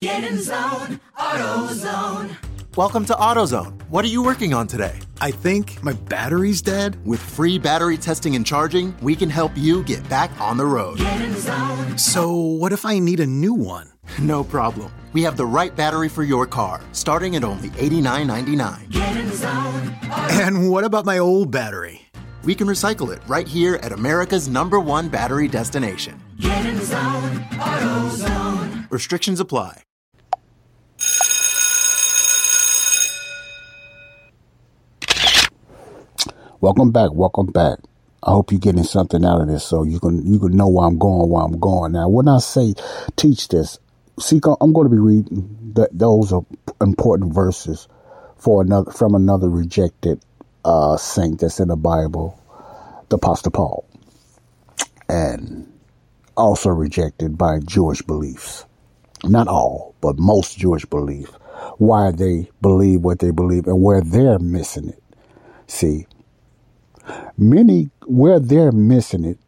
Get in zone, AutoZone. Welcome to AutoZone. What are you working on today? I think my battery's dead. With free battery testing and charging, we can help you get back on the road. Get in zone. So, what if I need a new one? No problem. We have the right battery for your car, starting at only $89.99. Get in zone, And what about my old battery? We can recycle it right here at America's number one battery destination. get in zone, AutoZone. Restrictions apply. Welcome back. Welcome back. I hope you're getting something out of this so you can you can know where I'm going, where I'm going. Now, when I say teach this, see, I'm going to be reading th- those important verses for another from another rejected uh, saint that's in the Bible, the Apostle Paul, and also rejected by Jewish beliefs. Not all, but most Jewish belief. Why they believe what they believe and where they're missing it. See, many where they're missing it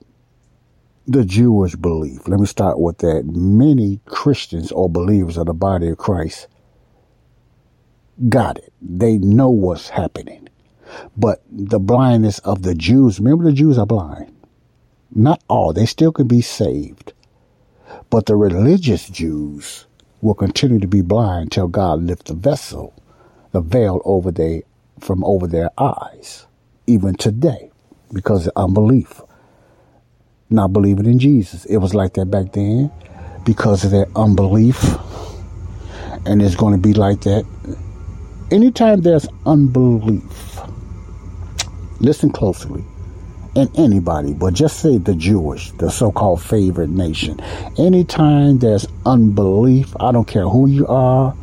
the jewish belief. Let me start with that. Many christians or believers of the body of christ got it. They know what's happening. But the blindness of the jews remember the jews are blind. Not all. They still can be saved. But the religious jews will continue to be blind till god lift the vessel the veil over they from over their eyes even today because of unbelief, not believing in Jesus. It was like that back then because of their unbelief, and it's going to be like that anytime there's unbelief. Listen closely. And anybody, but just say the Jewish, the so called favorite nation. Anytime there's unbelief, I don't care who you are,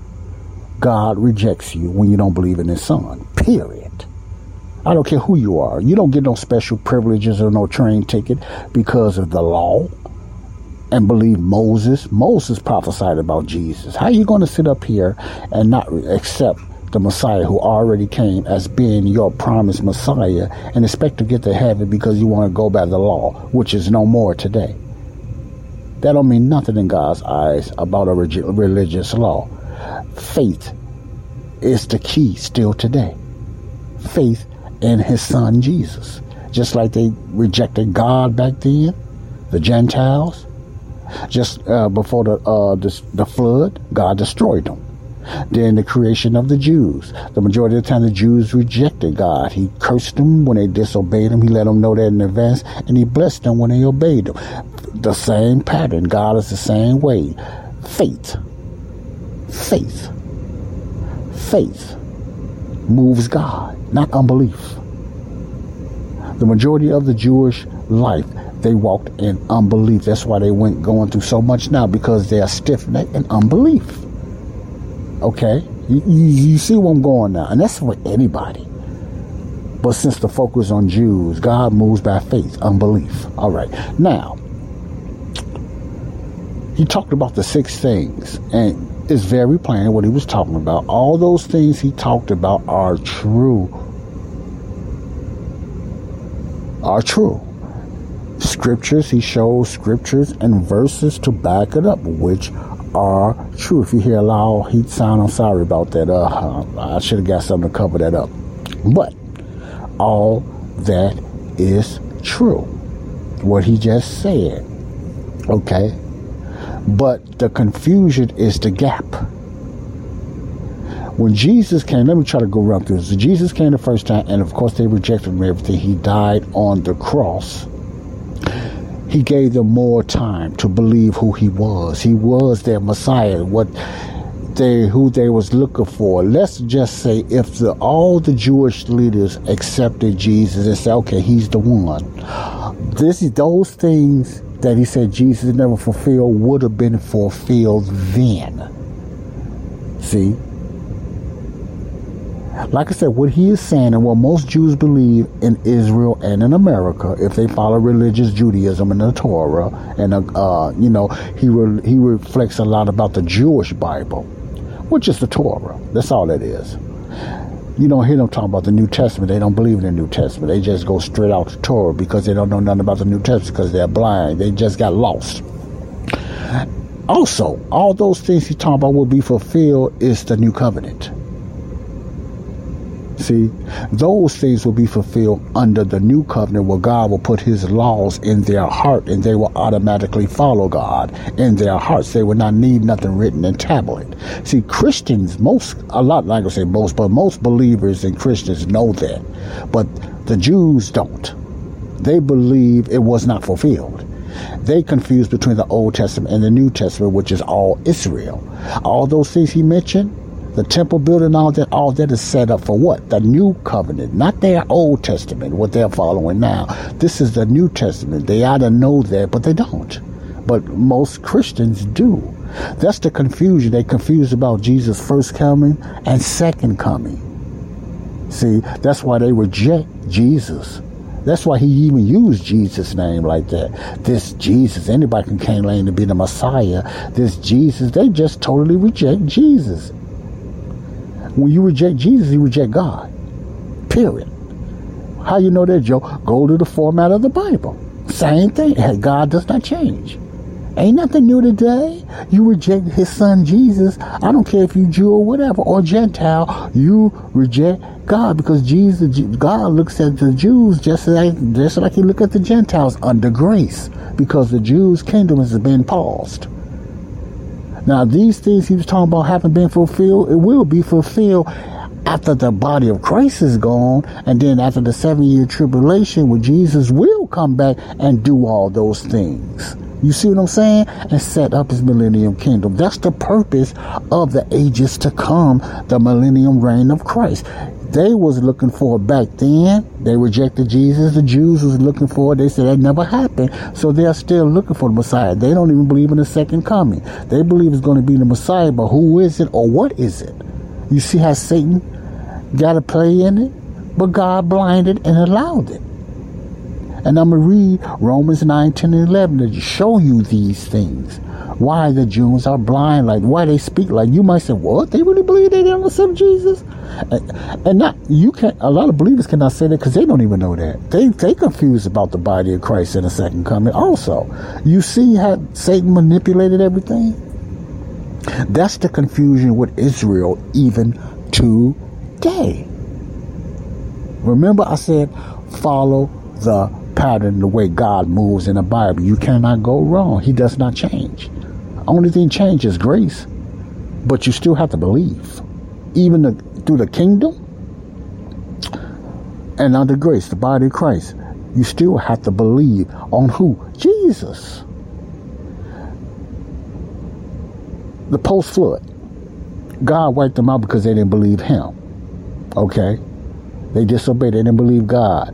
God rejects you when you don't believe in His Son. Period. I don't care who you are. You don't get no special privileges or no train ticket because of the law and believe Moses. Moses prophesied about Jesus. How are you going to sit up here and not accept the Messiah who already came as being your promised Messiah and expect to get to heaven because you want to go by the law, which is no more today? That don't mean nothing in God's eyes about a religious law. Faith is the key still today. Faith in his son Jesus. Just like they rejected God back then, the Gentiles. Just uh, before the, uh, the the flood, God destroyed them. Then the creation of the Jews. The majority of the time, the Jews rejected God. He cursed them when they disobeyed him. He let them know that in advance, and he blessed them when they obeyed him. The same pattern. God is the same way. Faith, faith, faith moves God, not unbelief. The majority of the Jewish life, they walked in unbelief. That's why they went going through so much now because they are stiff necked in unbelief. Okay? You, you, you see where I'm going now. And that's for anybody. But since the focus on Jews, God moves by faith, unbelief. All right. Now, he talked about the six things, and it's very plain what he was talking about. All those things he talked about are true. Are true. Scriptures, he shows scriptures and verses to back it up, which are true. If you hear a loud heat sound, I'm sorry about that. Uh, I should have got something to cover that up. But all that is true. What he just said. Okay? But the confusion is the gap. When Jesus came, let me try to go around this. Jesus came the first time, and of course they rejected him everything. He died on the cross. He gave them more time to believe who he was. He was their Messiah, what they who they was looking for. Let's just say if the, all the Jewish leaders accepted Jesus and said, okay, he's the one. This is those things that he said Jesus never fulfilled would have been fulfilled then. See? Like I said, what he is saying and what most Jews believe in Israel and in America, if they follow religious Judaism and the Torah, and uh, uh you know, he re- he reflects a lot about the Jewish Bible, which is the Torah. That's all it is. You don't hear them talk about the New Testament. They don't believe in the New Testament. They just go straight out to Torah because they don't know nothing about the New Testament because they're blind. They just got lost. Also, all those things he's talking about will be fulfilled is the new covenant. See, those things will be fulfilled under the new covenant where God will put his laws in their heart and they will automatically follow God in their hearts. They will not need nothing written in tablet. See, Christians, most, a lot, like I say most, but most believers and Christians know that. But the Jews don't. They believe it was not fulfilled. They confuse between the Old Testament and the New Testament, which is all Israel. All those things he mentioned, the temple building, all that, all that is set up for what? The new covenant, not their Old Testament, what they're following now. This is the New Testament. They ought to know that, but they don't. But most Christians do. That's the confusion. They confuse about Jesus' first coming and second coming. See, that's why they reject Jesus. That's why he even used Jesus' name like that. This Jesus, anybody can claim to be the Messiah. This Jesus, they just totally reject Jesus. When you reject Jesus, you reject God. Period. How you know that, Joe? Go to the format of the Bible. Same thing. God does not change. Ain't nothing new today. You reject his son Jesus. I don't care if you Jew or whatever, or Gentile. You reject God because Jesus, God looks at the Jews just like just like he look at the Gentiles under grace because the Jews' kingdom has been paused. Now, these things he was talking about haven't been fulfilled. It will be fulfilled after the body of Christ is gone, and then after the seven year tribulation, where Jesus will come back and do all those things. You see what I'm saying? And set up his millennium kingdom. That's the purpose of the ages to come, the millennium reign of Christ they was looking for back then. They rejected Jesus. The Jews was looking for it. They said that never happened. So they're still looking for the Messiah. They don't even believe in the second coming. They believe it's going to be the Messiah, but who is it or what is it? You see how Satan got a play in it? But God blinded and allowed it. And I'm going to read Romans 9, 10, and 11 to show you these things why the Jews are blind, like why they speak like you might say, what? They really believe they didn't accept Jesus? And, and not you can not a lot of believers cannot say that because they don't even know that. They they confused about the body of Christ in the second coming. Also, you see how Satan manipulated everything? That's the confusion with Israel even today. Remember I said follow the pattern, the way God moves in the Bible. You cannot go wrong. He does not change. Only thing changes grace, but you still have to believe, even the, through the kingdom and under grace, the body of Christ. You still have to believe on who? Jesus. The post flood, God wiped them out because they didn't believe Him. Okay, they disobeyed. They didn't believe God.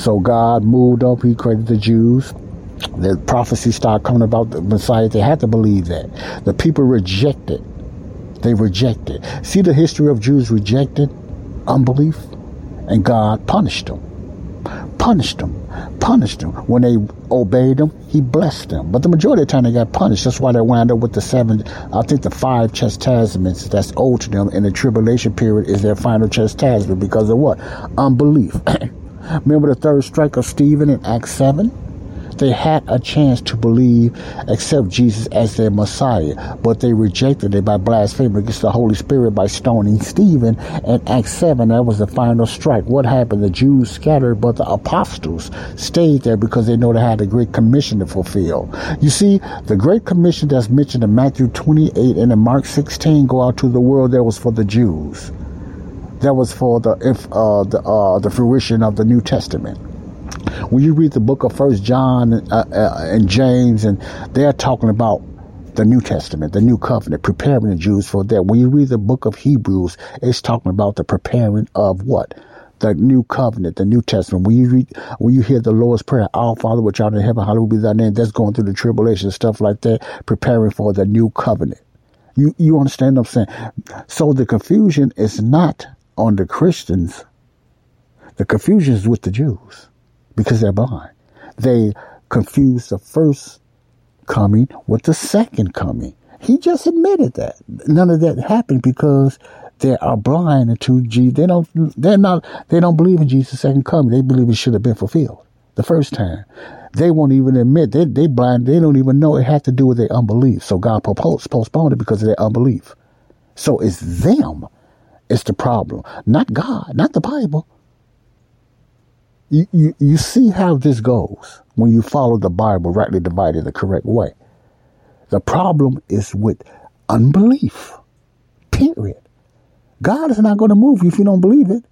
So God moved up. He created the Jews the prophecy started coming about the Messiah, they had to believe that. The people rejected. They rejected. See the history of Jews rejected unbelief, and God punished them. Punished them. Punished them. When they obeyed him, he blessed them. But the majority of the time they got punished. That's why they wound up with the seven, I think the five chastisements that's owed to them in the tribulation period is their final chastisement because of what? Unbelief. Remember the third strike of Stephen in Acts 7? They had a chance to believe, accept Jesus as their Messiah, but they rejected it by blaspheming against the Holy Spirit by stoning Stephen. In Acts 7, that was the final strike. What happened? The Jews scattered, but the apostles stayed there because they know they had a great commission to fulfill. You see, the great commission that's mentioned in Matthew 28 and in Mark 16, go out to the world, that was for the Jews. That was for the uh, the uh, the fruition of the New Testament when you read the book of First John uh, uh, and James, and they're talking about the New Testament, the New Covenant, preparing the Jews for that. When you read the book of Hebrews, it's talking about the preparing of what? The New Covenant, the New Testament. When you read, when you hear the Lord's Prayer, Our Father which art in heaven, hallowed be thy name. That's going through the tribulation, stuff like that, preparing for the New Covenant. You you understand what I'm saying? So the confusion is not on the Christians. The confusion is with the Jews because they're blind. They confuse the first coming with the second coming. He just admitted that. None of that happened because they are blind to Jesus. They don't. They're not. They don't believe in Jesus' second coming. They believe it should have been fulfilled. the first time. They won't even admit they they blind. They don't even know it had to do with their unbelief. So God postponed it because of their unbelief. So it's them. It's the problem, not God, not the Bible. You, you, you see how this goes when you follow the Bible rightly divided the correct way. The problem is with unbelief. Period. God is not going to move you if you don't believe it.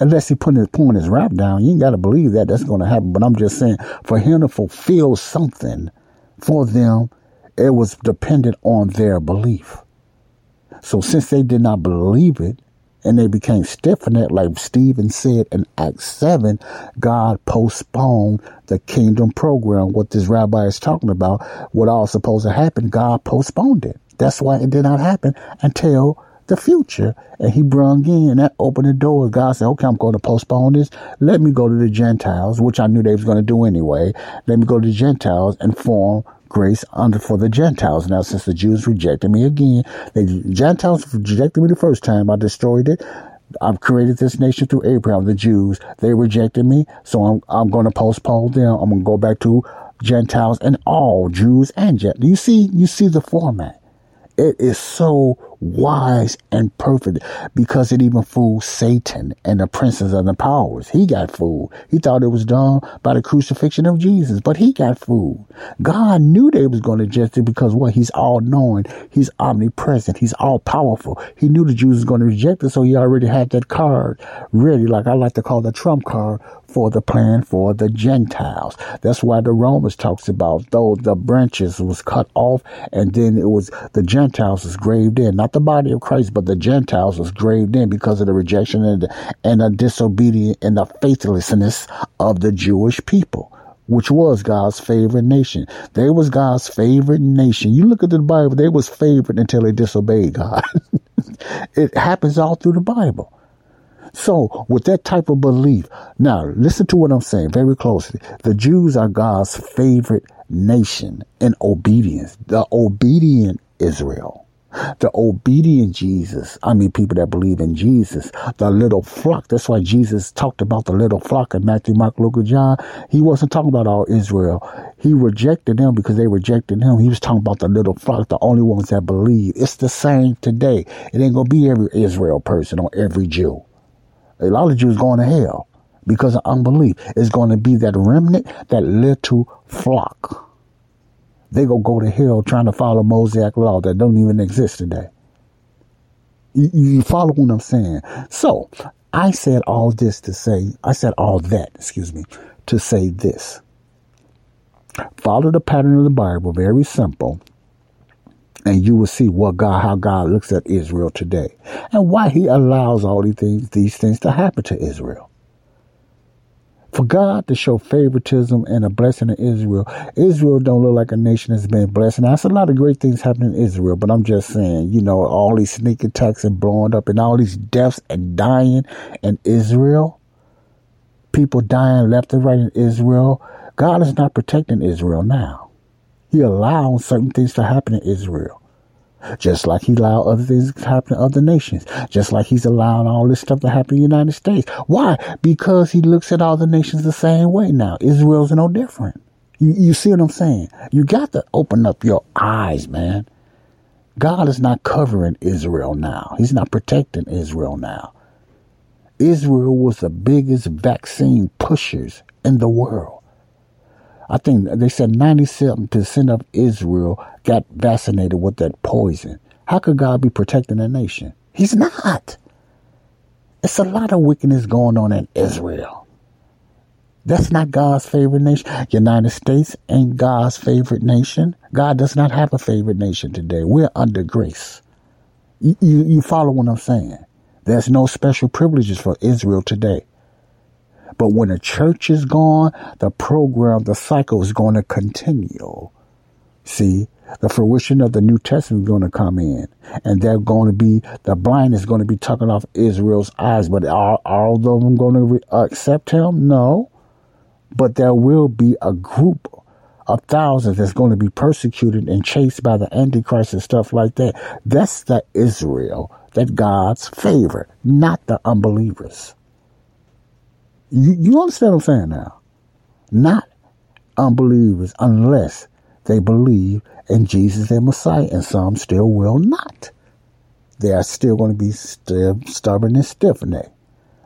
Unless he put his pulling his rap down. You ain't gotta believe that that's gonna happen. But I'm just saying, for him to fulfill something for them, it was dependent on their belief. So since they did not believe it, and they became stiff in it, like Stephen said in Acts 7, God postponed the kingdom program. What this rabbi is talking about, what all supposed to happen, God postponed it. That's why it did not happen until the future. And he brung in that opened the doors. God said, okay, I'm going to postpone this. Let me go to the Gentiles, which I knew they was going to do anyway. Let me go to the Gentiles and form grace under for the Gentiles. Now, since the Jews rejected me again, the Gentiles rejected me the first time. I destroyed it. I've created this nation through Abraham, the Jews. They rejected me, so I'm I'm going to postpone them. I'm going to go back to Gentiles and all Jews and Gentiles. You see, you see the format. It is so wise and perfect because it even fooled Satan and the princes of the powers. He got fooled. He thought it was done by the crucifixion of Jesus, but he got fooled. God knew they was going to reject it because what? He's all knowing. He's omnipresent. He's all powerful. He knew the Jews was going to reject it, so he already had that card ready, like I like to call the trump card for the plan for the Gentiles. That's why the Romans talks about though the branches was cut off and then it was the Gentiles was graved in, not the body of Christ, but the Gentiles was graved in because of the rejection and the, and the disobedience and the faithlessness of the Jewish people which was God's favorite nation. They was God's favorite nation. You look at the Bible, they was favored until they disobeyed God. it happens all through the Bible. So, with that type of belief, now listen to what I'm saying very closely. The Jews are God's favorite nation in obedience, the obedient Israel. The obedient Jesus, I mean, people that believe in Jesus, the little flock. That's why Jesus talked about the little flock in Matthew, Mark, Luke, and John. He wasn't talking about all Israel. He rejected them because they rejected him. He was talking about the little flock, the only ones that believe. It's the same today. It ain't going to be every Israel person or every Jew. A lot of Jews going to hell because of unbelief. It's going to be that remnant, that little flock. They go go to hell trying to follow Mosaic law that don't even exist today. You, you follow what I'm saying? So I said all this to say, I said all that, excuse me, to say this. Follow the pattern of the Bible, very simple and you will see what God, how God looks at Israel today, and why He allows all these things, these things to happen to Israel. For God to show favoritism and a blessing to Israel, Israel don't look like a nation that's been blessed. Now, that's a lot of great things happening in Israel, but I'm just saying, you know, all these sneak attacks and blowing up and all these deaths and dying in Israel, people dying left and right in Israel. God is not protecting Israel now. He allowed certain things to happen in Israel. Just like he allowed other things to happen in other nations. Just like he's allowing all this stuff to happen in the United States. Why? Because he looks at all the nations the same way now. Israel's no different. You, you see what I'm saying? You got to open up your eyes, man. God is not covering Israel now. He's not protecting Israel now. Israel was the biggest vaccine pushers in the world. I think they said 97% of Israel got vaccinated with that poison. How could God be protecting a nation? He's not. It's a lot of wickedness going on in Israel. That's not God's favorite nation. United States ain't God's favorite nation. God does not have a favorite nation today. We're under grace. You, you, you follow what I'm saying? There's no special privileges for Israel today. But when the church is gone, the program, the cycle is going to continue. See, the fruition of the New Testament is going to come in, and they're going to be the blind is going to be tucking off Israel's eyes. But are, are all of them going to re- accept him? No, but there will be a group of thousands that's going to be persecuted and chased by the Antichrist and stuff like that. That's the Israel that God's favor, not the unbelievers. You, you understand what I'm saying now? not unbelievers unless they believe in Jesus and Messiah, and some still will not. They are still going to be st- stubborn and stiff necked.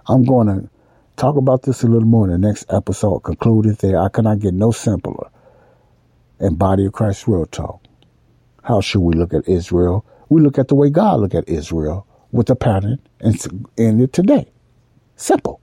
I'm going to talk about this a little more in the next episode. Conclude it there. I cannot get no simpler. And Body of Christ Real Talk. How should we look at Israel? We look at the way God look at Israel with a pattern and end it today. Simple.